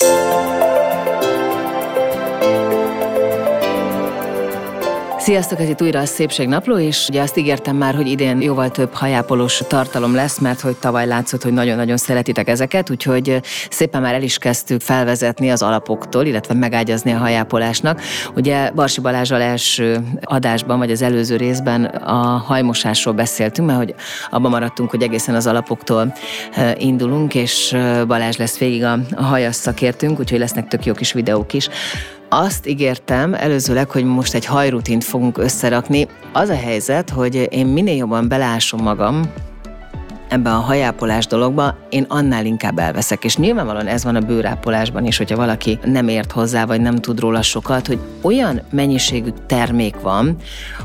Thank you. Sziasztok, ez itt újra a Szépségnapló, és ugye azt ígértem már, hogy idén jóval több hajápolós tartalom lesz, mert hogy tavaly látszott, hogy nagyon-nagyon szeretitek ezeket, úgyhogy szépen már el is kezdtük felvezetni az alapoktól, illetve megágyazni a hajápolásnak. Ugye Barsi Balázsal első adásban, vagy az előző részben a hajmosásról beszéltünk, mert hogy abban maradtunk, hogy egészen az alapoktól indulunk, és Balázs lesz végig a, a hajas szakértünk, úgyhogy lesznek tök jó kis videók is. Azt ígértem előzőleg, hogy most egy hajrutint fogunk összerakni. Az a helyzet, hogy én minél jobban belásom magam ebben a hajápolás dologba, én annál inkább elveszek. És nyilvánvalóan ez van a bőrápolásban is, hogyha valaki nem ért hozzá, vagy nem tud róla sokat, hogy olyan mennyiségű termék van,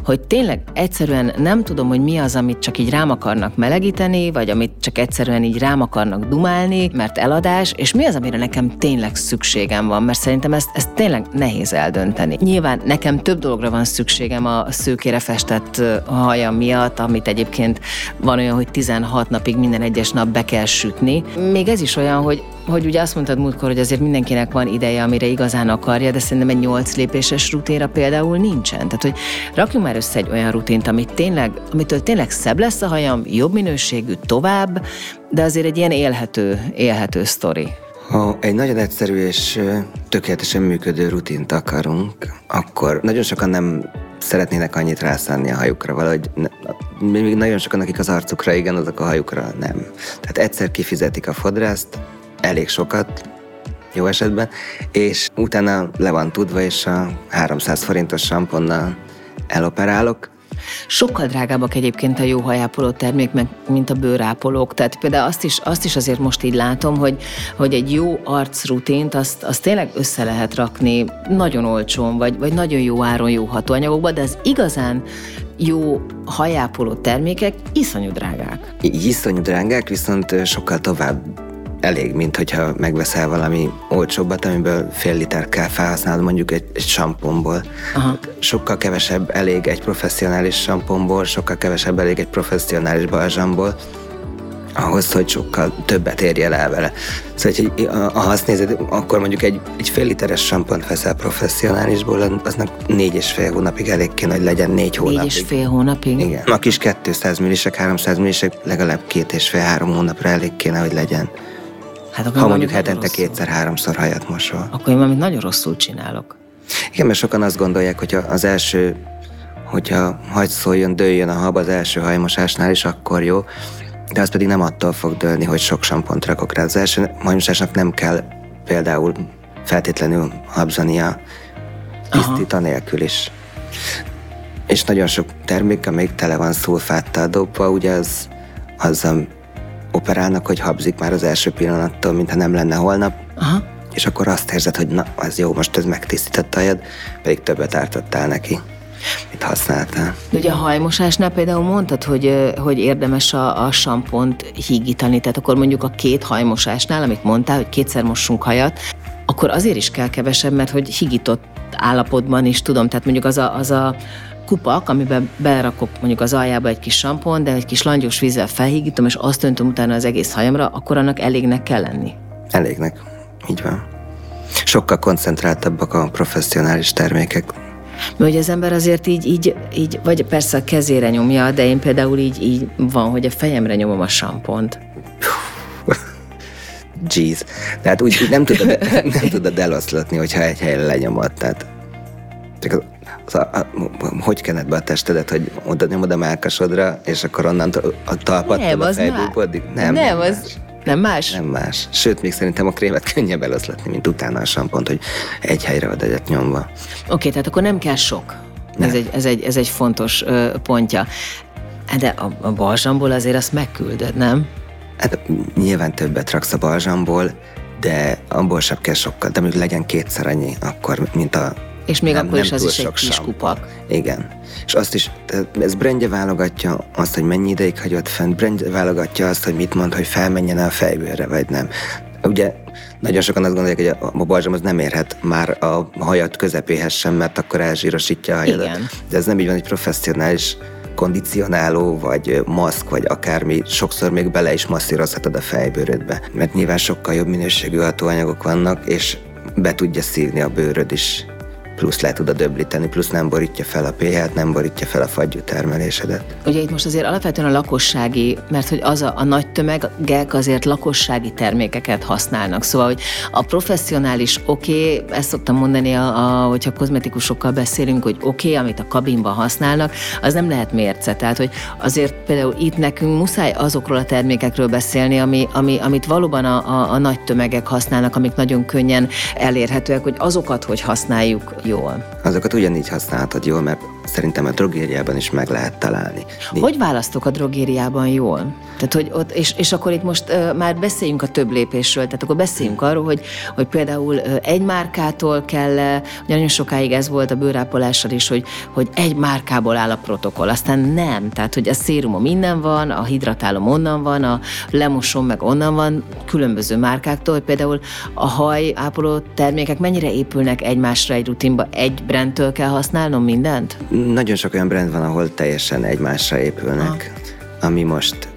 hogy tényleg egyszerűen nem tudom, hogy mi az, amit csak így rám akarnak melegíteni, vagy amit csak egyszerűen így rám akarnak dumálni, mert eladás, és mi az, amire nekem tényleg szükségem van, mert szerintem ezt, ezt tényleg nehéz eldönteni. Nyilván nekem több dologra van szükségem a szőkére festett hajam miatt, amit egyébként van olyan, hogy 16 napig minden egyes nap be kell sütni. Még ez is olyan, hogy hogy ugye azt mondtad múltkor, hogy azért mindenkinek van ideje, amire igazán akarja, de szerintem egy nyolc lépéses rutéra például nincsen. Tehát, hogy rakjunk már össze egy olyan rutint, amit tényleg, amitől tényleg szebb lesz a hajam, jobb minőségű, tovább, de azért egy ilyen élhető, élhető sztori. Ha egy nagyon egyszerű és tökéletesen működő rutint akarunk, akkor nagyon sokan nem szeretnének annyit rászánni a hajukra, valahogy még nagyon sokan, akik az arcukra igen, azok a hajukra nem. Tehát egyszer kifizetik a fodrászt, elég sokat, jó esetben, és utána le van tudva, és a 300 forintos samponnal eloperálok, Sokkal drágábbak egyébként a jó hajápoló termék, mint a bőrápolók. Tehát például azt is, azt is azért most így látom, hogy, hogy egy jó arcrutint azt, azt tényleg össze lehet rakni nagyon olcsón, vagy, vagy nagyon jó áron, jó hatóanyagokba, de az igazán jó hajápoló termékek iszonyú drágák. Iszonyú drágák, viszont sokkal tovább elég, mint hogyha megveszel valami olcsóbbat, amiből fél liter kell felhasználni, mondjuk egy, egy samponból. Aha. Sokkal kevesebb elég egy professzionális samponból, sokkal kevesebb elég egy professzionális balzsamból, ahhoz, hogy sokkal többet érje el vele. Szóval, hogy ha azt nézed, akkor mondjuk egy, egy fél literes sampont veszel professzionálisból, aznak négy és fél hónapig elég kéne, hogy legyen négy hónapig. Négy és fél hónapig? Igen. A kis 200 millisek, 300 millisek legalább két és fél, három hónapra elég kéne, hogy legyen. Hát akkor ha mondjuk hetente kétszer-háromszor hajat mosol. Akkor én valamit nagyon rosszul csinálok. Igen, mert sokan azt gondolják, hogy az első, hogyha hagy szóljon, dőljön a hab az első hajmosásnál is, akkor jó. De az pedig nem attól fog dőlni, hogy sok sampont rakok rá. Az első hajmosásnak nem kell például feltétlenül habzania tisztít nélkül is. És nagyon sok termék, amelyik tele van szulfáttal dobva, ugye az, az a operálnak, hogy habzik már az első pillanattól, mintha nem lenne holnap. Aha. És akkor azt érzed, hogy na, az jó, most ez megtisztított ajad, pedig többet ártottál neki mit használtál. De ugye a hajmosásnál például mondtad, hogy, hogy érdemes a, a sampont hígítani, tehát akkor mondjuk a két hajmosásnál, amit mondtál, hogy kétszer mossunk hajat, akkor azért is kell kevesebb, mert hogy higított állapotban is tudom, tehát mondjuk az a, az a kupak, amiben berakok mondjuk az aljába egy kis sampon, de egy kis langyos vízzel felhígítom, és azt öntöm utána az egész hajamra, akkor annak elégnek kell lenni. Elégnek, így van. Sokkal koncentráltabbak a professzionális termékek. Mert hogy az ember azért így, így, így, vagy persze a kezére nyomja, de én például így, így van, hogy a fejemre nyomom a sampont. Jeez. Tehát úgy, úgy nem, tudod, nem tudod eloszlatni, hogyha egy helyre lenyomod. Tehát csak hogy kened be a testedet, hogy oda nyomod a melkasodra, és akkor onnan a talpat nem, a fejbúbodik? Nem, nem, nem, az más. nem más? Nem más. Sőt, még szerintem a krémet könnyebb eloszlatni, mint utána a sampont, hogy egy helyre ad egyet nyomva. Oké, okay, tehát akkor nem kell sok. Nem. Ez, egy, ez, egy, ez egy fontos ö, pontja. De a, a balzsamból azért azt megküldöd, nem? Hát nyilván többet raksz a balzsamból, de abból sem kell sokkal, de mondjuk legyen kétszer annyi akkor, mint a és még nem, akkor is az is egy kis kupak. Igen. És azt is, ez brandje válogatja azt, hogy mennyi ideig hagyott fent, brandje válogatja azt, hogy mit mond, hogy felmenjen a fejbőre, vagy nem. Ugye nagyon sokan azt gondolják, hogy a balzsam az nem érhet már a hajat közepéhez sem, mert akkor elzsírosítja a hajadat. Igen. De ez nem így van, egy professzionális kondicionáló, vagy maszk, vagy akármi, sokszor még bele is masszírozhatod a fejbőrödbe. Mert nyilván sokkal jobb minőségű hatóanyagok vannak, és be tudja szívni a bőröd is plusz le tud döblíteni, plusz nem borítja fel a pH-t, nem borítja fel a fagyú termelésedet. Ugye itt most azért alapvetően a lakossági, mert hogy az a, a nagy tömegek azért lakossági termékeket használnak, szóval, hogy a professzionális oké, okay, ezt szoktam mondani, a, a, hogyha kozmetikusokkal beszélünk, hogy oké, okay, amit a kabinban használnak, az nem lehet mérce. Tehát, hogy azért például itt nekünk muszáj azokról a termékekről beszélni, ami, ami, amit valóban a, a, a nagy tömegek használnak, amik nagyon könnyen elérhetőek, hogy azokat hogy használjuk jól? Azokat ugyanígy használhatod jól, mert szerintem a drogériában is meg lehet találni. Hogy választok a drogériában jól? Tehát, hogy ott, és, és akkor itt most uh, már beszéljünk a több lépésről, tehát akkor beszéljünk arról, hogy, hogy például uh, egy márkától kell, ugye nagyon sokáig ez volt a bőrápolással is, hogy, hogy egy márkából áll a protokoll, aztán nem, tehát hogy a szérumom minden van, a hidratálom onnan van, a lemosom meg onnan van, különböző márkáktól, hogy például a haj ápoló termékek mennyire épülnek egymásra egy rutinba, egy brandtől kell használnom mindent? Nagyon sok olyan brand van, ahol teljesen egymásra épülnek, ha. ami most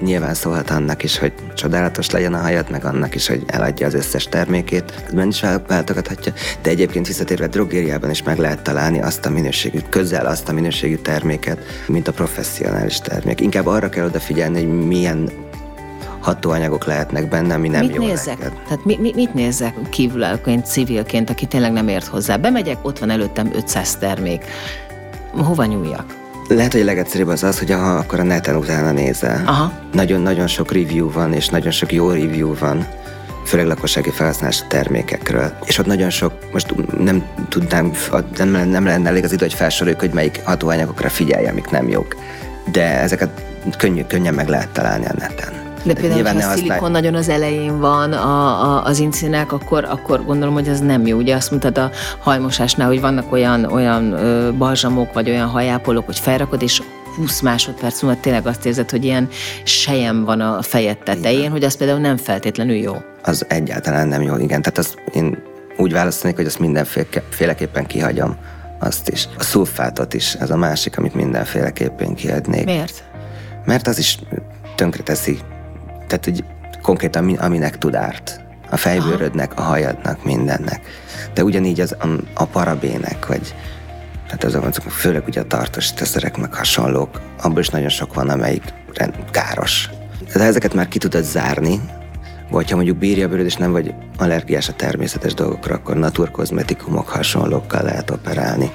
nyilván szólhat annak is, hogy csodálatos legyen a hajat, meg annak is, hogy eladja az összes termékét. Ben is váltogathatja, de egyébként visszatérve drogériában is meg lehet találni azt a minőségű, közel azt a minőségű terméket, mint a professzionális termék. Inkább arra kell odafigyelni, hogy milyen hatóanyagok lehetnek benne, ami nem mit jó nézzek? Neked. Tehát mi, mi, mit nézzek kívülállóként, civilként, aki tényleg nem ért hozzá? Bemegyek, ott van előttem 500 termék hova nyúljak? Lehet, hogy a legegyszerűbb az az, hogy ha akkor a neten utána nézel. Nagyon-nagyon sok review van, és nagyon sok jó review van főleg lakossági felhasználási termékekről. És ott nagyon sok, most nem tudnám, nem, nem lenne elég az idő, hogy felsoroljuk, hogy melyik hatóanyagokra figyelj, amik nem jók. De ezeket könnyű, könnyen meg lehet találni a neten. De például, ha a szilikon nagyon az elején van a, a, az incinek, akkor, akkor gondolom, hogy ez nem jó. Ugye azt mondtad a hajmosásnál, hogy vannak olyan, olyan ö, balzsamok, vagy olyan hajápolók, hogy felrakod, és 20 másodperc múlva tényleg azt érzed, hogy ilyen sejem van a fejed tetején, igen. hogy az például nem feltétlenül jó. Az egyáltalán nem jó, igen. Tehát az én úgy választanék, hogy azt mindenféleképpen kihagyom azt is. A szulfátot is, ez a másik, amit mindenféleképpen kiadnék. Miért? Mert az is tönkreteszi tehát, hogy konkrétan aminek tud árt. A fejbőrödnek, a hajadnak, mindennek. De ugyanígy az a, a parabének, vagy tehát azok, azok főleg ugye a tartós teszerek, meg hasonlók, abból is nagyon sok van, amelyik káros. Tehát ezeket már ki tudod zárni, vagy ha mondjuk bírja a bőröd, és nem vagy allergiás a természetes dolgokra, akkor naturkozmetikumok hasonlókkal lehet operálni.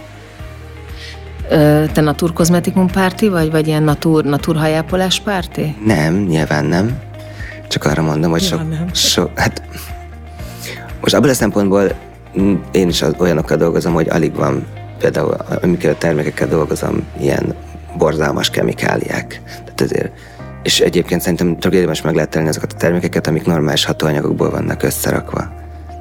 Te naturkozmetikum párti vagy, vagy ilyen natur, naturhajápolás párti? Nem, nyilván nem. Csak arra mondom, hogy sok, sok hát most abban a szempontból én is olyanokkal dolgozom, hogy alig van például, amikor a termékekkel dolgozom, ilyen borzalmas kemikáliák. Tehát ezért és egyébként szerintem drogériában is meg lehet tenni azokat a termékeket, amik normális hatóanyagokból vannak összerakva.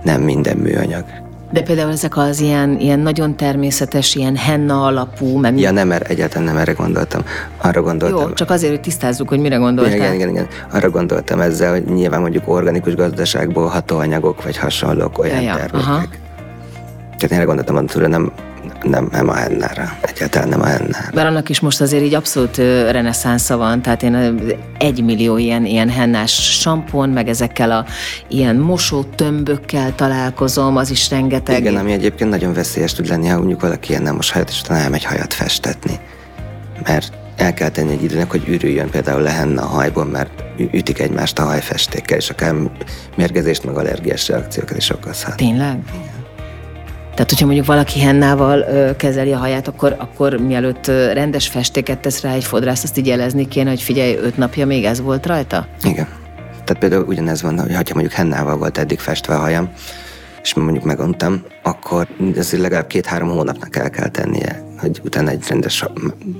Nem minden műanyag. De például ezek az ilyen, ilyen nagyon természetes, ilyen henna alapú, meg... Ja, nem, er, egyáltalán nem erre gondoltam. Arra gondoltam. Jó, csak azért, hogy tisztázzuk, hogy mire gondoltál. Igen, igen, igen. Arra gondoltam ezzel, hogy nyilván mondjuk organikus gazdaságból hatóanyagok vagy hasonlók olyan ja, ja. termékek. Aha. Tehát én erre gondoltam, hogy nem nem, nem a hennára. Egyáltalán nem a hennára. Bár annak is most azért így abszolút reneszánsza van, tehát én egy millió ilyen, ilyen hennás sampon, meg ezekkel a ilyen mosó tömbökkel találkozom, az is rengeteg. Igen, ami egyébként nagyon veszélyes tud lenni, ha mondjuk valaki ilyen nem most hajat, és utána elmegy hajat festetni. Mert el kell tenni egy időnek, hogy ürüljön például le henna a hajból, mert ütik egymást a hajfestékkel, és akár mérgezést, meg allergiás reakciókat is okozhat. Tényleg? Igen. Tehát, hogyha mondjuk valaki hennával kezeli a haját, akkor, akkor mielőtt rendes festéket tesz rá egy fodrász, azt így jelezni kéne, hogy figyelj, öt napja még ez volt rajta? Igen. Tehát például ugyanez van, hogy ha mondjuk hennával volt eddig festve a hajam, és mondjuk meguntam, akkor ez legalább két-három hónapnak el kell tennie, hogy utána egy rendes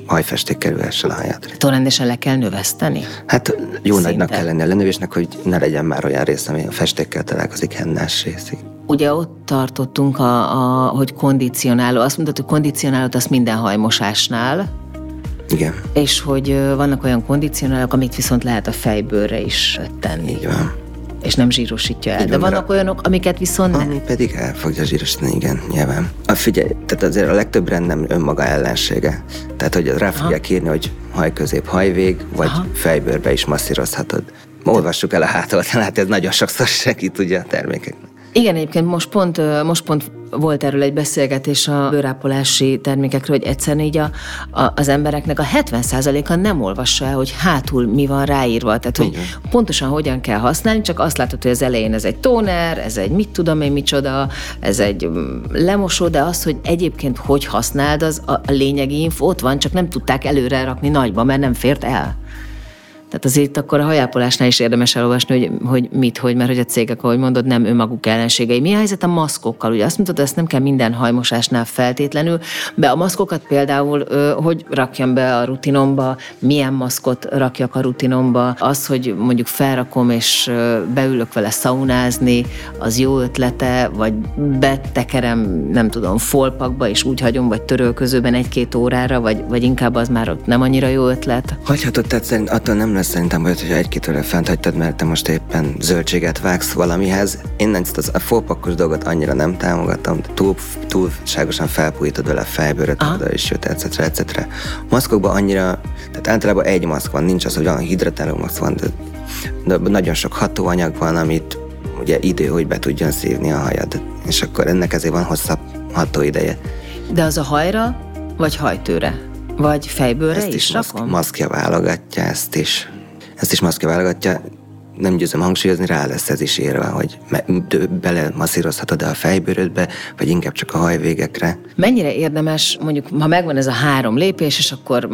hajfesték kerülhessen a haját. Tehát rendesen le kell növeszteni? Hát jó Szinte. nagynak kell lenni a lenövésnek, hogy ne legyen már olyan rész, ami a festékkel találkozik hennás részig. Ugye ott tartottunk, a, a, hogy kondicionáló. Azt mondtad, hogy kondicionálót azt minden hajmosásnál. Igen. És hogy vannak olyan kondicionálók, amit viszont lehet a fejbőrre is tenni. Így van. És nem zsírosítja el. De vannak olyanok, amiket viszont nem. Ami pedig el fogja zsírosítani, igen, nyilván. A figyelj, tehát azért a legtöbb rend nem önmaga ellensége. Tehát, hogy rá fogják írni, hogy haj közép, hajvég, vagy Aha. fejbőrbe is masszírozhatod. Olvassuk el a hátoldalát, hát ez nagyon sokszor segít ugye a termékeknek. Igen, egyébként most pont, most pont volt erről egy beszélgetés a bőrápolási termékekről, hogy egyszerűen így a, a, az embereknek a 70%-a nem olvassa el, hogy hátul mi van ráírva. Tehát, hogy pontosan hogyan kell használni, csak azt látod, hogy az elején ez egy tóner, ez egy mit tudom én micsoda, ez egy mm, lemosó, de az, hogy egyébként hogy használd, az a, a lényegi info ott van, csak nem tudták előre rakni nagyba, mert nem fért el. Tehát azért akkor a hajápolásnál is érdemes elolvasni, hogy, hogy mit, hogy, mert hogy a cégek, ahogy mondod, nem önmaguk ellenségei. Mi a helyzet a maszkokkal? Ugye azt mondod, ezt nem kell minden hajmosásnál feltétlenül, de a maszkokat például, hogy rakjam be a rutinomba, milyen maszkot rakjak a rutinomba, az, hogy mondjuk felrakom és beülök vele szaunázni, az jó ötlete, vagy betekerem, nem tudom, folpakba, és úgy hagyom, vagy törölközőben egy-két órára, vagy, vagy inkább az már ott nem annyira jó ötlet? Hagyhatod, tehát attól nem lesz szerintem bajod, hogyha egy-két óra fent hagytad, mert te most éppen zöldséget vágsz valamihez. Én ezt az, a fópakkos dolgot annyira nem támogatom, túl, túlságosan felpújítod vele a fejbőröt, oda is jött, etc. etc. Maszkokban annyira, tehát általában egy maszk van, nincs az, hogy olyan hidratáló maszk van, de, de nagyon sok hatóanyag van, amit ugye idő, hogy be tudjon szívni a hajad, és akkor ennek ezért van hosszabb hatóideje. De az a hajra, vagy hajtőre? Vagy fejbőre ezt is, is maszk, maszkja válogatja ezt is. Ezt is maszkja válogatja. Nem győzöm hangsúlyozni, rá lesz ez is írva, hogy bele masszírozhatod a fejbőrödbe, vagy inkább csak a hajvégekre. Mennyire érdemes, mondjuk, ha megvan ez a három lépés, és akkor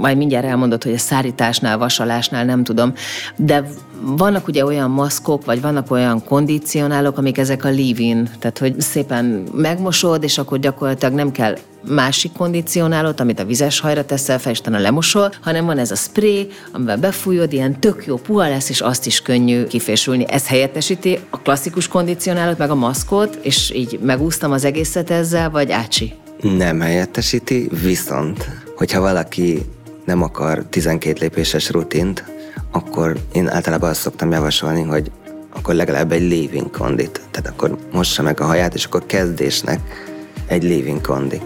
majd mindjárt elmondod, hogy a szárításnál, vasalásnál nem tudom, de vannak ugye olyan maszkok, vagy vannak olyan kondicionálok, amik ezek a leave-in, tehát hogy szépen megmosod, és akkor gyakorlatilag nem kell másik kondicionálót, amit a vizes hajra teszel fel, és lemosol, hanem van ez a spray, amivel befújod, ilyen tök jó puha lesz, és azt is könnyű kifésülni. Ez helyettesíti a klasszikus kondicionálót, meg a maszkot, és így megúsztam az egészet ezzel, vagy ácsi? Nem helyettesíti, viszont, hogyha valaki nem akar 12 lépéses rutint, akkor én általában azt szoktam javasolni, hogy akkor legalább egy living kondit. Tehát akkor mossa meg a haját, és akkor kezdésnek egy living kondi.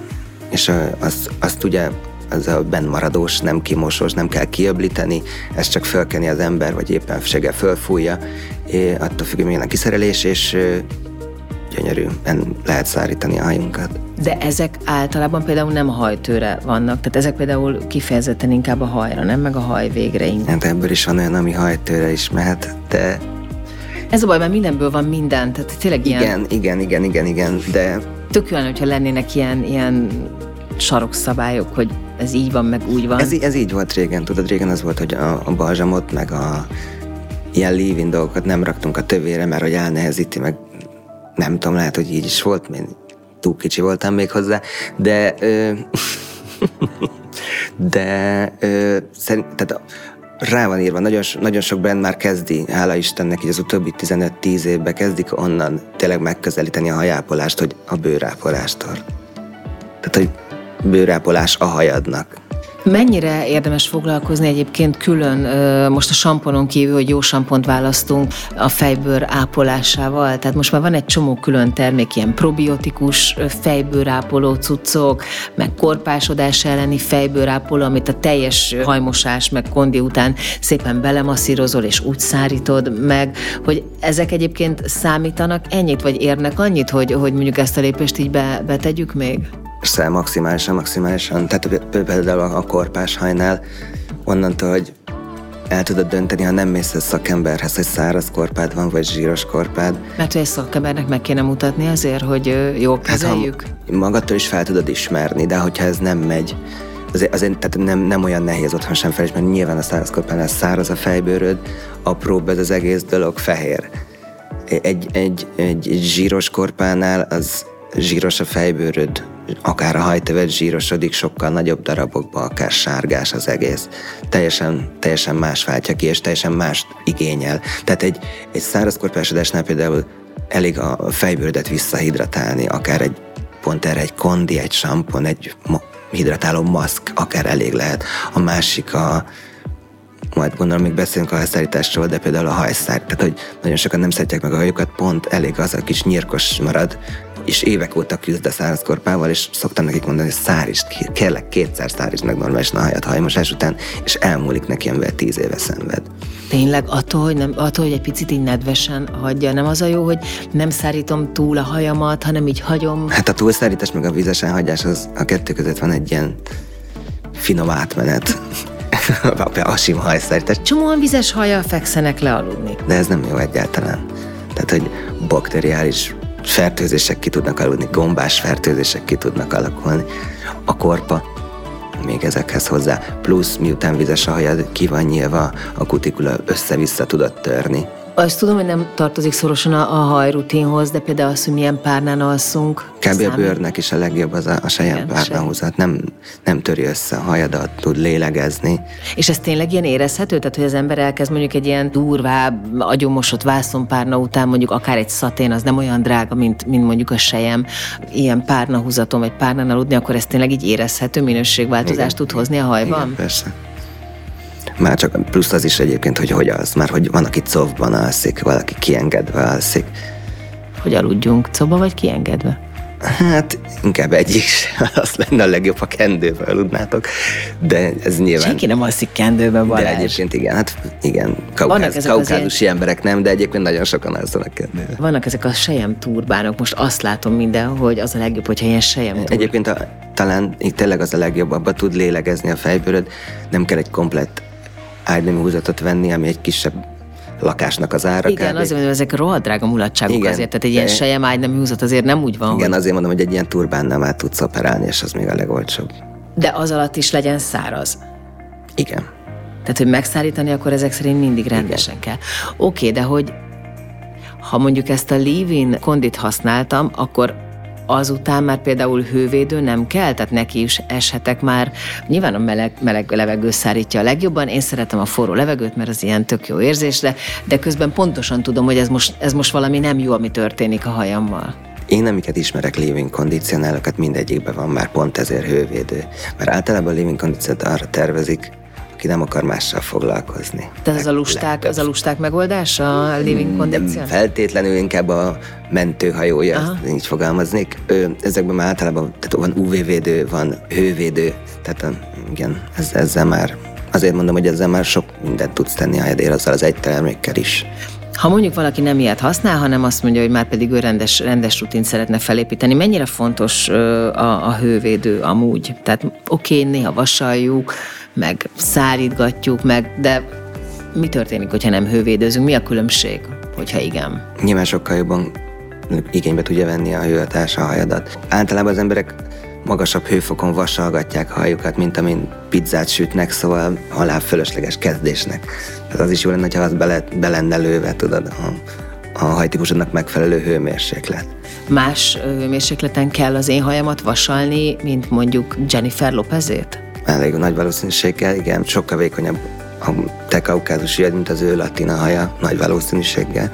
És azt, azt ugye az a bennmaradós, nem kimosós, nem kell kiöblíteni, ezt csak fölkeni az ember, vagy éppen sege fölfújja, attól függ, milyen a kiszerelés, és gyönyörűen lehet szárítani a hajunkat. De ezek általában például nem a hajtőre vannak, tehát ezek például kifejezetten inkább a hajra, nem meg a haj végre inkább. Hát ebből is van olyan, ami hajtőre is mehet, de... Ez a baj, mert mindenből van minden, tehát tényleg ilyen... Igen, igen, igen, igen, igen, de... Tök olyan, hogyha lennének ilyen, ilyen sarokszabályok, hogy ez így van, meg úgy van. Ez, ez így volt régen, tudod, régen az volt, hogy a, a balzsamot, meg a ilyen lévin dolgokat nem raktunk a tövére, mert hogy elnehezíti, meg nem tudom, lehet, hogy így is volt, én túl kicsi voltam még hozzá, de ö, de ö, szerint, tehát rá van írva, nagyon, nagyon sok brand már kezdi, hála Istennek, így az utóbbi 15-10 évben kezdik onnan tényleg megközelíteni a hajápolást, hogy a bőrápolástól. Tehát, hogy bőrápolás a hajadnak. Mennyire érdemes foglalkozni egyébként külön, most a samponon kívül, hogy jó sampont választunk a fejbőr ápolásával? Tehát most már van egy csomó külön termék, ilyen probiotikus fejbőrápoló cuccok, meg korpásodás elleni fejbőrápoló, amit a teljes hajmosás, meg kondi után szépen belemasszírozol, és úgy szárítod meg, hogy ezek egyébként számítanak ennyit, vagy érnek annyit, hogy, hogy mondjuk ezt a lépést így be, betegyük még? Persze, maximálisan, maximálisan. Tehát például a korpás hajnál onnantól, hogy el tudod dönteni, ha nem mész egy szakemberhez, hogy száraz korpád van, vagy zsíros korpád. Mert hogy egy szakembernek meg kéne mutatni azért, hogy jól kezeljük? Hát, magadtól is fel tudod ismerni, de hogyha ez nem megy, azért, azért tehát nem, nem olyan nehéz otthon sem felismerni, nyilván a száraz korpánál száraz a fejbőröd, apróbb ez az egész dolog fehér. Egy, egy, egy, egy zsíros korpánál az zsíros a fejbőröd, akár a hajtevet zsírosodik, sokkal nagyobb darabokba, akár sárgás az egész. Teljesen, teljesen más váltja ki, és teljesen más igényel. Tehát egy, egy száraz korpásodásnál például elég a fejbőrödet visszahidratálni, akár egy pont erre egy kondi, egy sampon, egy hidratáló maszk akár elég lehet. A másik a majd gondolom még beszélünk a hajszárításról, de például a hajszár. Tehát, hogy nagyon sokan nem szeretják meg a hajukat, pont elég az a kis nyírkos marad, és évek óta küzd a szárazkorpával, és szoktam nekik mondani, hogy szárítsd ki, kérlek kétszer szárítsd meg normálisan a hajat hajmosás után, és elmúlik neki, amivel tíz éve szenved. Tényleg attól, hogy, nem, attól, hogy egy picit így nedvesen hagyja, nem az a jó, hogy nem szárítom túl a hajamat, hanem így hagyom? Hát a túlszárítás meg a vizesen hagyás, az a kettő között van egy ilyen finom átmenet. a sima hajszárítás. Csomóan vizes hajjal fekszenek le aludni. De ez nem jó egyáltalán. Tehát, hogy bakteriális fertőzések ki tudnak aludni, gombás fertőzések ki tudnak alakulni. A korpa még ezekhez hozzá, plusz miután vizes a hajad, ki van nyilva, a kutikula össze-vissza tudott törni. Azt tudom, hogy nem tartozik szorosan a, a hajrutinhoz, de például az, hogy milyen párnán alszunk. Kb. a bőrnek is a legjobb az a, a sejem párnahúzat. Nem, nem töri össze a hajadat, tud lélegezni. És ez tényleg ilyen érezhető? Tehát, hogy az ember elkezd mondjuk egy ilyen durvább, agyomosott vászonpárna után mondjuk akár egy szatén, az nem olyan drága, mint, mint mondjuk a sejem. Ilyen párnahúzaton vagy párnán aludni, akkor ez tényleg így érezhető minőségváltozást Igen. tud hozni a hajban? Igen, persze. Már csak plusz az is egyébként, hogy hogy az, már hogy van, aki covban alszik, valaki kiengedve alszik. Hogy aludjunk, coba vagy kiengedve? Hát inkább egyik se. Az lenne a legjobb, ha kendőbe aludnátok. De ez nyilván... Senki nem alszik kendőbe, Balázs. De egyébként igen, hát igen. Kaukáz, kaukázusi ilyen... emberek nem, de egyébként nagyon sokan alszanak kendőbe. Vannak ezek a sejem turbánok. Most azt látom minden, hogy az a legjobb, hogyha ilyen sejem tur. Egyébként a, talán itt tényleg az a legjobb, abba tud lélegezni a fejbőröd. Nem kell egy komplett ágynemű húzatot venni, ami egy kisebb lakásnak az ára. Igen, kb. azért mondom, ezek rohadt drága mulatságok igen, azért, tehát egy ilyen sejem ágynemű húzat azért nem úgy van. Igen, hogy... azért mondom, hogy egy ilyen turbánnal már tudsz operálni, és az még a legolcsóbb. De az alatt is legyen száraz. Igen. Tehát, hogy megszállítani, akkor ezek szerint mindig rendesen Igen. kell. Oké, de hogy ha mondjuk ezt a leave-in kondit használtam, akkor azután már például hővédő nem kell, tehát neki is eshetek már. Nyilván a meleg, meleg levegő szárítja a legjobban, én szeretem a forró levegőt, mert az ilyen tök jó érzés, de, de közben pontosan tudom, hogy ez most, ez most valami nem jó, ami történik a hajammal. Én, amiket ismerek living kondicionálókat, mindegyikben van már pont ezért hővédő. Mert általában a living kondicionálót arra tervezik, aki nem akar mással foglalkozni. Tehát ez a lusták, az a lusták megoldása, a living condition? Nem feltétlenül, inkább a mentőhajója, Aha. így fogalmaznék. Ezekben már általában tehát van UV-védő, van hővédő, tehát igen, ez, ezzel már azért mondom, hogy ezzel már sok mindent tudsz tenni a hedér azzal az egy termékkel is. Ha mondjuk valaki nem ilyet használ, hanem azt mondja, hogy már pedig ő rendes, rendes rutint szeretne felépíteni, mennyire fontos a, a hővédő amúgy? Tehát oké, okay, néha vasaljuk, meg szárítgatjuk, meg, de mi történik, hogyha nem hővédőzünk? Mi a különbség, hogyha igen? Nyilván sokkal jobban igénybe tudja venni a hőhatás a hajadat. Általában az emberek magasabb hőfokon vasalgatják a hajukat, mint amin pizzát sütnek, szóval halál fölösleges kezdésnek. Tehát az is jó lenne, ha az bele, be lenne lőve, tudod, a, a hajtípusodnak megfelelő hőmérséklet. Más hőmérsékleten kell az én hajamat vasalni, mint mondjuk Jennifer Lopezét? Elég nagy valószínűséggel, igen, sokkal vékonyabb a te kaukázusi mint az ő latina haja, nagy valószínűséggel.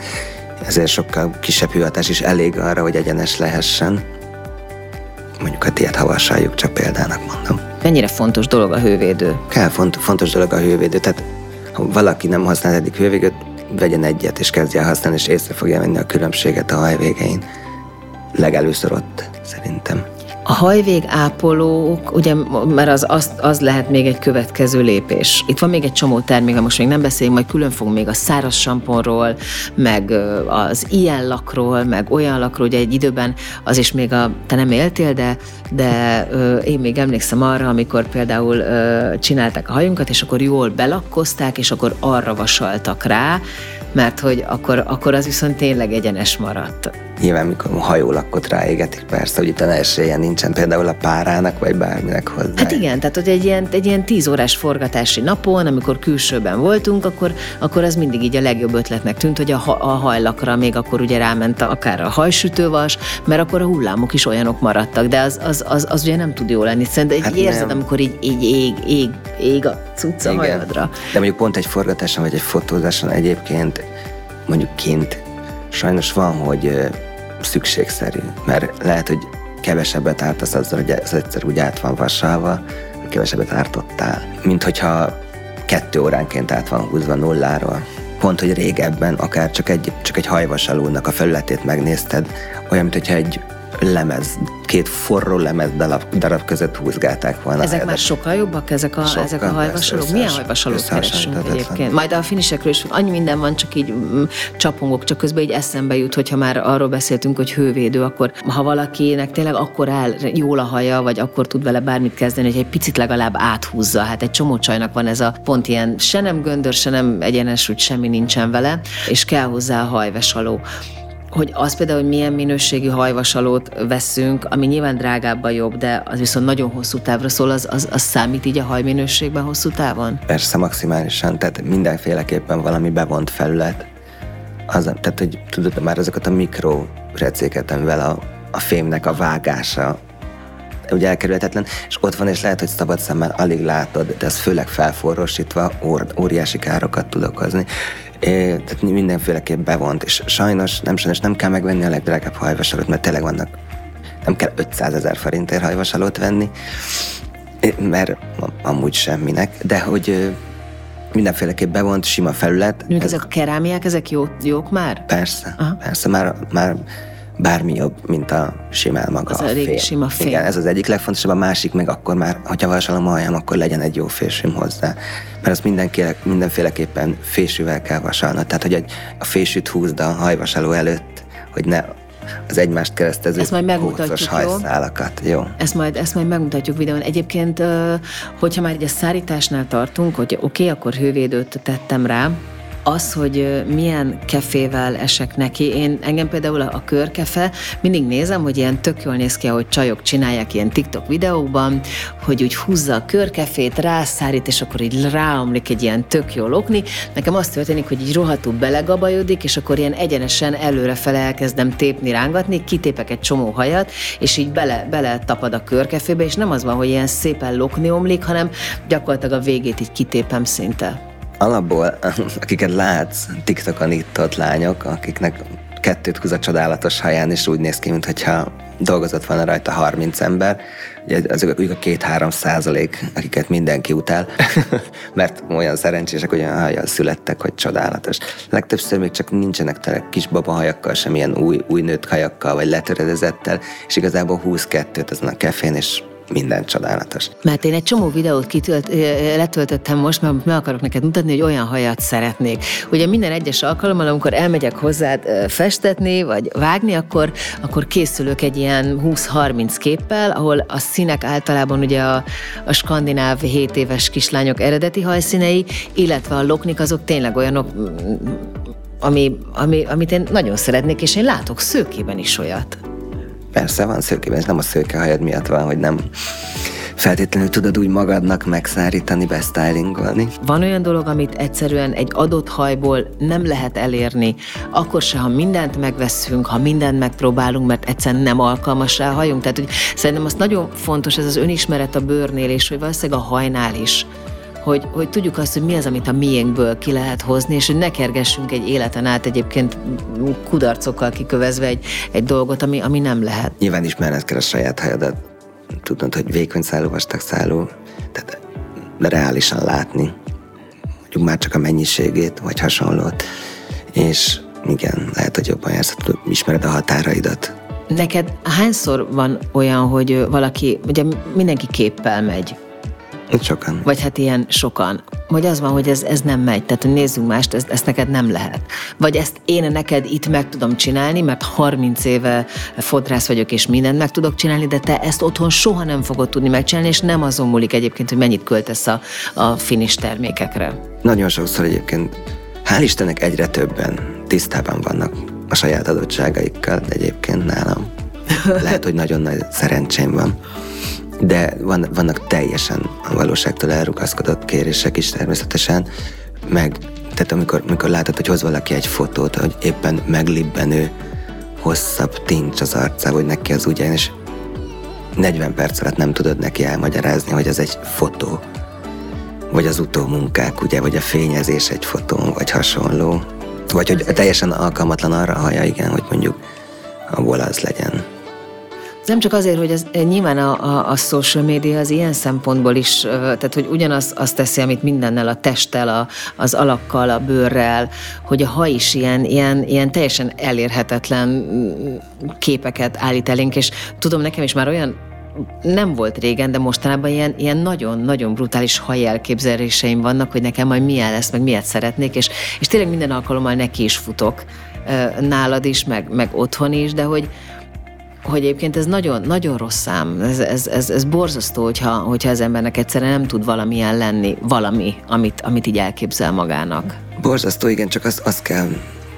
Ezért sokkal kisebb hőhatás is elég arra, hogy egyenes lehessen. Mondjuk a tiéd havasaljuk, csak példának mondom. Mennyire fontos dolog a hővédő? Kell, font, fontos dolog a hővédő. Tehát ha valaki nem használ eddig hővédőt, vegyen egyet, és kezdje el használni, és észre fogja venni a különbséget a haj végén. Legelőször ott, szerintem. A hajvég ápolók, ugye, mert az, az, az lehet még egy következő lépés. Itt van még egy csomó termék, most még nem beszélünk, majd külön fogunk még a száraz samponról, meg az ilyen lakról, meg olyan lakról, ugye egy időben az is még a, te nem éltél, de, de én még emlékszem arra, amikor például csinálták a hajunkat, és akkor jól belakkozták, és akkor arra vasaltak rá, mert hogy akkor, akkor az viszont tényleg egyenes maradt. Nyilván, mikor hajólakkot ráégetik, persze, hogy itt a esélye nincsen például a párának, vagy bárminek hozzá. Hát igen, tehát hogy egy ilyen, egy ilyen tíz órás forgatási napon, amikor külsőben voltunk, akkor, akkor az mindig így a legjobb ötletnek tűnt, hogy a, a hajlakra még akkor ugye ráment akár a hajsütővas, mert akkor a hullámok is olyanok maradtak, de az, az, az, az ugye nem tud jó lenni. Szerintem hát érzed, nem. amikor így, így ég, ég, ég a cucca hajadra. De mondjuk pont egy forgatáson vagy egy fotózáson egyébként mondjuk kint sajnos van, hogy szükségszerű, mert lehet, hogy kevesebbet ártasz azzal, hogy az egyszer úgy át van vasalva, hogy kevesebbet ártottál. Mint hogyha kettő óránként át van húzva nulláról. Pont, hogy régebben akár csak egy, csak egy hajvasalónak a felületét megnézted, olyan, mintha egy lemez, két forró lemez darab, darab között húzgálták volna. Ezek már sokkal jobbak, ezek a, sokkal ezek a hajvasalók? Milyen hajvasalók keresünk egyébként? Majd a finisekről is annyi minden van, csak így mm, csapongok, csak közben így eszembe jut, hogyha már arról beszéltünk, hogy hővédő, akkor ha valakinek tényleg akkor áll jól a haja, vagy akkor tud vele bármit kezdeni, hogy egy picit legalább áthúzza. Hát egy csomó csajnak van ez a pont ilyen, se nem göndör, se nem egyenes, úgy semmi nincsen vele, és kell hozzá a hajvasaló hogy az például, hogy milyen minőségű hajvasalót veszünk, ami nyilván drágább jobb, de az viszont nagyon hosszú távra szól, az, az, az számít így a hajminőségben hosszú távon? Persze, maximálisan, tehát mindenféleképpen valami bevont felület. Az, tehát, hogy tudod, már azokat a mikro recéket, amivel a, a fémnek a vágása ugye elkerülhetetlen, és ott van, és lehet, hogy szabad szemmel alig látod, de ez főleg felforrósítva óriási károkat tud okozni. Tehát mindenféleképp bevont, és sajnos nem sajnos nem kell megvenni a legdrágább hajvasalót, mert tényleg vannak, nem kell 500 ezer forintért hajvasalót venni, mert amúgy semminek, de hogy mindenféleképp bevont, sima felület. Mondjuk ezek a kerámiák, ezek jó, jók már? Persze, Aha. persze, már, már bármi jobb, mint a simán maga az a elég fél. sima fél. Igen, ez az egyik legfontosabb, a másik meg akkor már, vasalom a hajam, akkor legyen egy jó fésűm hozzá. Mert azt mindenféleképpen fésűvel kell vasalnod. Tehát, hogy egy, a fésűt húzd a hajvasaló előtt, hogy ne az egymást keresztező ezt majd megmutatjuk, hajszálakat. Jó? Ezt majd, ezt majd megmutatjuk videón. Egyébként, hogyha már egy a szárításnál tartunk, hogy oké, okay, akkor hővédőt tettem rá, az, hogy milyen kefével esek neki. Én engem például a körkefe, mindig nézem, hogy ilyen tök jól néz ki, ahogy csajok csinálják ilyen TikTok videókban, hogy úgy húzza a körkefét, rászárít, és akkor így ráomlik egy ilyen tök jó lokni. Nekem azt történik, hogy így rohadtul belegabajodik, és akkor ilyen egyenesen előrefele elkezdem tépni, rángatni, kitépek egy csomó hajat, és így bele, bele tapad a körkefébe, és nem az van, hogy ilyen szépen lokni omlik, hanem gyakorlatilag a végét így kitépem szinte alapból, akiket látsz, TikTokon itt lányok, akiknek kettőt húz a csodálatos haján, és úgy néz ki, mintha dolgozott volna rajta 30 ember. Ugye azok a két-három százalék, akiket mindenki utál, mert olyan szerencsések, olyan hajjal születtek, hogy csodálatos. Legtöbbször még csak nincsenek tele kis babahajakkal, semmilyen új, új nőtt hajakkal, vagy letöredezettel, és igazából 22 azon a kefén, és minden csodálatos. Mert én egy csomó videót kitölt, letöltöttem most, mert meg akarok neked mutatni, hogy olyan hajat szeretnék. Ugye minden egyes alkalommal, amikor elmegyek hozzád festetni, vagy vágni, akkor, akkor készülök egy ilyen 20-30 képpel, ahol a színek általában ugye a, a skandináv 7 éves kislányok eredeti hajszínei, illetve a loknik azok tényleg olyanok, ami, ami, amit én nagyon szeretnék, és én látok szőkében is olyat. Persze van szőkében, és nem a szőkehajad miatt van, hogy nem feltétlenül tudod úgy magadnak megszárítani, bestylingolni. Van olyan dolog, amit egyszerűen egy adott hajból nem lehet elérni, akkor se, ha mindent megveszünk, ha mindent megpróbálunk, mert egyszerűen nem alkalmas rá a hajunk. Tehát hogy szerintem az nagyon fontos, ez az önismeret a bőrnél, és hogy valószínűleg a hajnál is hogy, hogy tudjuk azt, hogy mi az, amit a miénkből ki lehet hozni, és hogy ne kergessünk egy életen át egyébként kudarcokkal kikövezve egy, egy dolgot, ami, ami nem lehet. Nyilván ismerned kell a saját hajadat. Tudnod, hogy vékony szálú, vastag szálú, tehát de reálisan látni, mondjuk már csak a mennyiségét, vagy hasonlót, és igen, lehet, hogy jobban jársz, ismered a határaidat. Neked hányszor van olyan, hogy valaki, ugye mindenki képpel megy, Sokan. Vagy hát ilyen sokan. Vagy az van, hogy ez, ez nem megy, tehát hogy nézzünk mást, ezt, ezt neked nem lehet. Vagy ezt én neked itt meg tudom csinálni, mert 30 éve fodrász vagyok, és mindent meg tudok csinálni, de te ezt otthon soha nem fogod tudni megcsinálni, és nem azon múlik egyébként, hogy mennyit költesz a, a finis termékekre. Nagyon sokszor egyébként, hál' Istennek egyre többen tisztában vannak a saját adottságaikkal egyébként nálam. Lehet, hogy nagyon nagy szerencsém van de van, vannak teljesen a valóságtól elrugaszkodott kérések is természetesen, meg tehát amikor, amikor látod, hogy hoz valaki egy fotót, hogy éppen meglibbenő hosszabb tincs az arcába, hogy neki az ugyan, és 40 perc alatt nem tudod neki elmagyarázni, hogy ez egy fotó, vagy az utómunkák, ugye, vagy a fényezés egy fotó, vagy hasonló. Vagy hogy teljesen alkalmatlan arra haja, igen, hogy mondjuk abból az legyen. Nem csak azért, hogy ez, nyilván a, a, a social media az ilyen szempontból is, tehát hogy ugyanaz azt teszi, amit mindennel, a testtel, a, az alakkal, a bőrrel, hogy a ha is ilyen, ilyen, ilyen teljesen elérhetetlen képeket állít elénk, és tudom, nekem is már olyan nem volt régen, de mostanában ilyen, ilyen nagyon-nagyon brutális haj elképzeléseim vannak, hogy nekem majd milyen lesz, meg miért szeretnék, és, és tényleg minden alkalommal neki is futok nálad is, meg, meg otthon is, de hogy, hogy egyébként ez nagyon, nagyon rossz szám, ez, ez, ez, ez borzasztó, hogyha, hogyha az embernek egyszerűen nem tud valamilyen lenni, valami, amit, amit így elképzel magának. Borzasztó, igen, csak azt, azt kell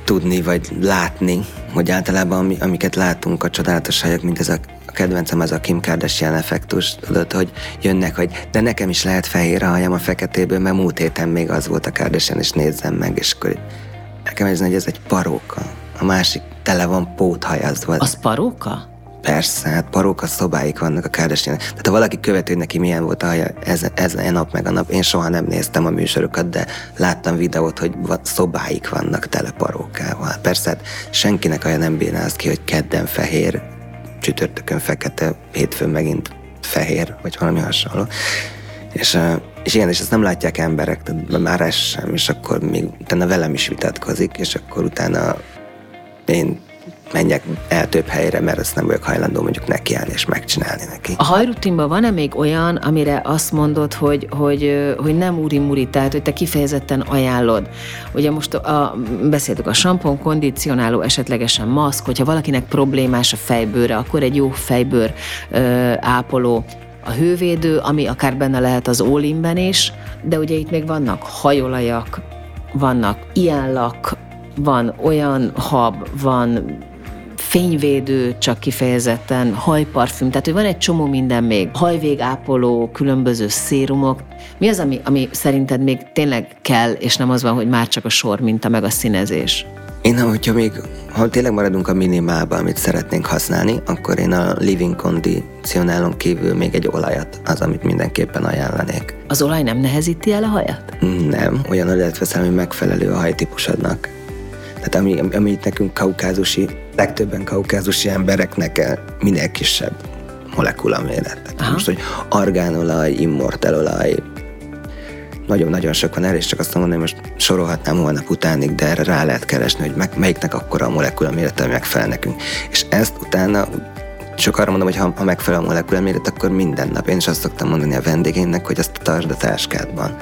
tudni, vagy látni, hogy általában amiket látunk a csodálatos hajak, mint ez a a kedvencem az a Kim Kardashian effektus, tudod, hogy jönnek, hogy de nekem is lehet fehér a hajam a feketéből, mert múlt héten még az volt a Kardashian, és nézzem meg, és akkor nekem ez, hogy ez egy paróka. A másik tele van póthajazva. Az paróka? Persze, hát paróka szobáik vannak a Kardashian. Tehát ha valaki követő, neki milyen volt a haja ez, ez a nap meg a nap, én soha nem néztem a műsorokat, de láttam videót, hogy szobáik vannak tele parókával. Persze, hát senkinek haja nem bírná ki, hogy kedden fehér, csütörtökön fekete, hétfőn megint fehér, vagy valami hasonló. És, és igen, és ezt nem látják emberek, tehát már ez sem, és akkor még utána velem is vitatkozik, és akkor utána én menjek el több helyre, mert ezt nem vagyok hajlandó mondjuk nekiállni és megcsinálni neki. A hajrutinban van-e még olyan, amire azt mondod, hogy, hogy, hogy nem úri-muri, tehát hogy te kifejezetten ajánlod? Ugye most a, beszéltük a sampon, kondicionáló, esetlegesen maszk, hogyha valakinek problémás a fejbőre, akkor egy jó fejbőr ö, ápoló, a hővédő, ami akár benne lehet az ólimben is, de ugye itt még vannak hajolajak, vannak ilyenlak, van olyan hab, van fényvédő, csak kifejezetten, hajparfüm, tehát hogy van egy csomó minden még, hajvégápoló, különböző szérumok. Mi az, ami, ami szerinted még tényleg kell, és nem az van, hogy már csak a sor minta meg a színezés? Én, hogyha még, ha tényleg maradunk a minimálban, amit szeretnénk használni, akkor én a living conditionálon kívül még egy olajat, az, amit mindenképpen ajánlanék. Az olaj nem nehezíti el a hajat? Nem, olyan olajat veszem, ami megfelelő a hajtípusodnak. Tehát ami, ami nekünk kaukázusi, legtöbben kaukázusi embereknek eh, minél kisebb molekulaméret. Most, hogy argánolaj, immortelolaj, nagyon-nagyon sok van erre, és csak azt mondom, hogy most sorolhatnám holnap utánig, de erre rá lehet keresni, hogy meg, melyiknek akkora a molekula mérete, ami megfelel nekünk. És ezt utána csak arra mondom, hogy ha, ha megfelel a molekula méret, akkor minden nap. Én is azt szoktam mondani a vendégének, hogy azt tartsd a táskádban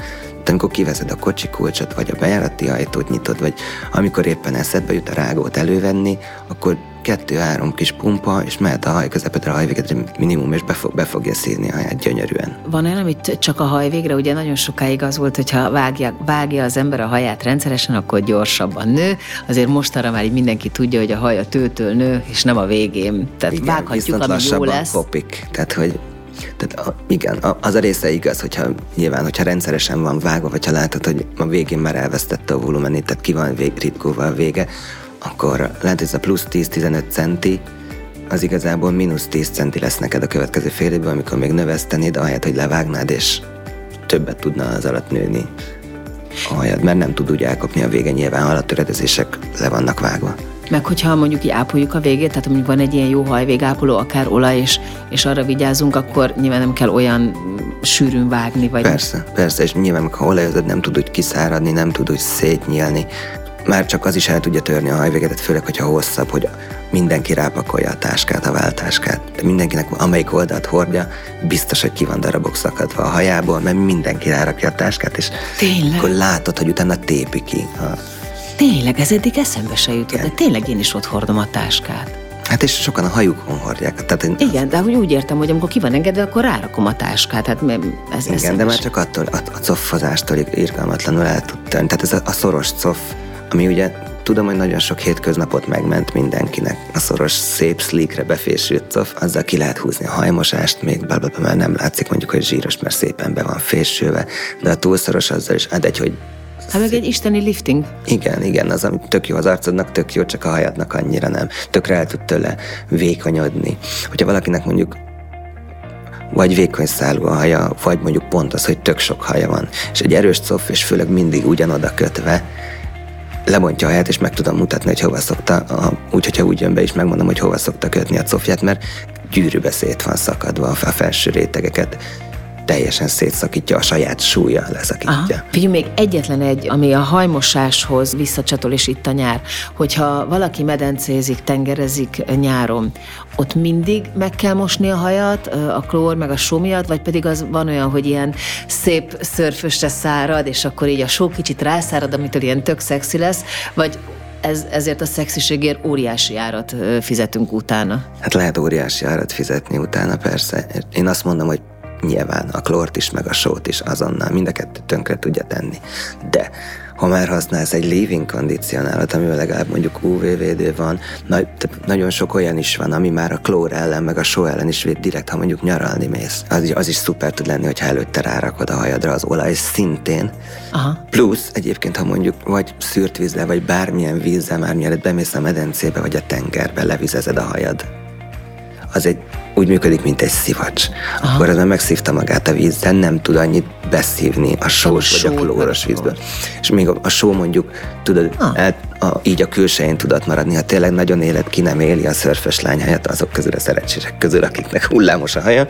amikor kiveszed a kocsi kulcsot, vagy a bejárati ajtót nyitod, vagy amikor éppen eszedbe jut a rágót elővenni, akkor kettő-három kis pumpa, és mehet a haj közepedre a hajvégedre minimum, és be, fog, be fogja szívni a haját gyönyörűen. Van olyan, amit csak a hajvégre, ugye nagyon sokáig az volt, hogyha vágja, vágja az ember a haját rendszeresen, akkor gyorsabban nő. Azért mostanra már így mindenki tudja, hogy a haj a tőtől nő, és nem a végén. Tehát Igen, vághatjuk, ami jó lesz. kopik. Tehát, hogy tehát a, igen, a, az a része igaz, hogyha nyilván, hogyha rendszeresen van vágva, vagy ha látod, hogy a végén már elvesztette a volumenét, tehát ki van vég, ritkóval vége, akkor lehet, hogy ez a plusz 10-15 centi, az igazából mínusz 10 centi lesz neked a következő fél évben, amikor még növesztenéd, ahelyett, hogy levágnád, és többet tudna az alatt nőni a hajad, mert nem tud úgy elkopni a vége, nyilván alatttöredezések le vannak vágva. Meg hogyha mondjuk így ápoljuk a végét, tehát mondjuk van egy ilyen jó hajvégápoló, akár olaj, és, és arra vigyázunk, akkor nyilván nem kell olyan sűrűn vágni. Vagy... Persze, persze, és nyilván, ha olajozod, nem tud úgy kiszáradni, nem tud úgy szétnyílni. Már csak az is el tudja törni a hajvégetet, főleg, hogyha hosszabb, hogy mindenki rápakolja a táskát, a váltáskát. De mindenkinek, amelyik oldalt hordja, biztos, hogy ki van darabok szakadva a hajából, mert mindenki rárakja a táskát, és Tényleg? akkor látod, hogy utána tépi ki a Tényleg, ez eddig eszembe se jutott, de tényleg én is ott hordom a táskát. Hát és sokan a hajukon hordják. Tehát én... Igen, de hogy úgy értem, hogy amikor ki van engedve, akkor rárakom a táskát. Hát ez Igen, de már csak attól, a, a coffozástól irgalmatlanul el tud tenni. Tehát ez a, a szoros coff, ami ugye tudom, hogy nagyon sok hétköznapot megment mindenkinek. A szoros, szép, slickre befésült cof, azzal ki lehet húzni a hajmosást, még blablabla, mert nem látszik mondjuk, hogy zsíros, mert szépen be van fésülve, de a túlszoros azzal is, hát egy, hogy Hát meg egy isteni lifting. Igen, igen, az, ami tök jó az arcodnak, tök jó, csak a hajadnak annyira nem. Tökre el tud tőle vékonyodni. Hogyha valakinek mondjuk vagy vékony szálú a haja, vagy mondjuk pont az, hogy tök sok haja van, és egy erős cof, és főleg mindig ugyanoda kötve, lebontja a haját, és meg tudom mutatni, hogy hova szokta, úgy, hogyha úgy jön be is, megmondom, hogy hova szokta kötni a cofját, mert gyűrűbe szét van szakadva a felső rétegeket teljesen szétszakítja, a saját súlya leszakítja. Figyelj, még egyetlen egy, ami a hajmosáshoz visszacsatol, és itt a nyár, hogyha valaki medencézik, tengerezik nyáron, ott mindig meg kell mosni a hajat, a klór meg a só miatt, vagy pedig az van olyan, hogy ilyen szép szörfösre szárad, és akkor így a só kicsit rászárad, amitől ilyen tök szexi lesz, vagy ez, ezért a szexiségért óriási árat fizetünk utána. Hát lehet óriási árat fizetni utána, persze. Én azt mondom, hogy nyilván a klort is, meg a sót is azonnal, mind a kettő tönkre tudja tenni. De ha már használsz egy leaving kondicionálot, amivel legalább mondjuk UV-védő van, na, nagyon sok olyan is van, ami már a klór ellen, meg a só ellen is véd direkt, ha mondjuk nyaralni mész. Az, az is szuper tud lenni, hogyha előtte rárakod a hajadra az olaj szintén. Aha. Plusz egyébként, ha mondjuk vagy szűrt vízzel, vagy bármilyen vízzel már mielőtt bemész a medencébe, vagy a tengerbe, levizezed a hajad. Az egy úgy működik, mint egy szivacs. Aha. Akkor az már megszívta magát a vízzel, nem tud annyit beszívni a sós vagy a klóros vízből. És még a, a só mondjuk, tudod, el, a, így a külsején tudott maradni, ha tényleg nagyon élet ki nem éli a szörfös lány helyett azok közül a szerencsések közül, akiknek hullámos a haja,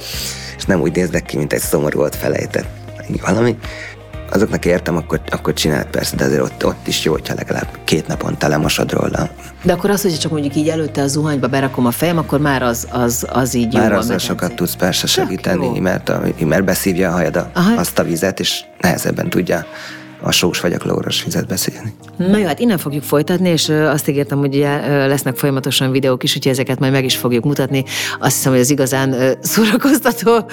és nem úgy néznek ki, mint egy szomorú volt felejtett valami, azoknak értem, akkor, akkor csinált persze, de azért ott, ott is jó, hogyha legalább két naponta lemosod róla. De akkor az, hogy csak mondjuk így előtte a zuhanyba berakom a fejem, akkor már az, az, az így már jó. Már azzal sokat tudsz persze segíteni, mert, a, mert beszívja a hajad a, azt a vizet, és nehezebben tudja a sós vagy a klóros beszélni. Na jó, hát innen fogjuk folytatni, és azt ígértem, hogy lesznek folyamatosan videók is, úgyhogy ezeket majd meg is fogjuk mutatni. Azt hiszem, hogy az igazán szórakoztató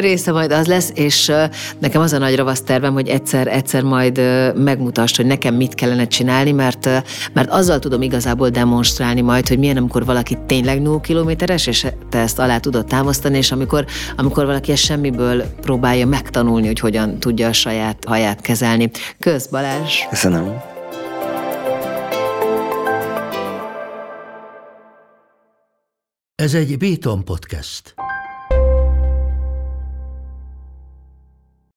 része majd az lesz, és nekem az a nagy ravasz tervem, hogy egyszer, egyszer majd megmutasd, hogy nekem mit kellene csinálni, mert, mert azzal tudom igazából demonstrálni majd, hogy milyen, amikor valaki tényleg 0 kilométeres, és te ezt alá tudod támasztani, és amikor, amikor valaki ezt semmiből próbálja megtanulni, hogy hogyan tudja a saját haját kezelni. Kösz Balázs! Köszönöm! Ez egy Béton podcast.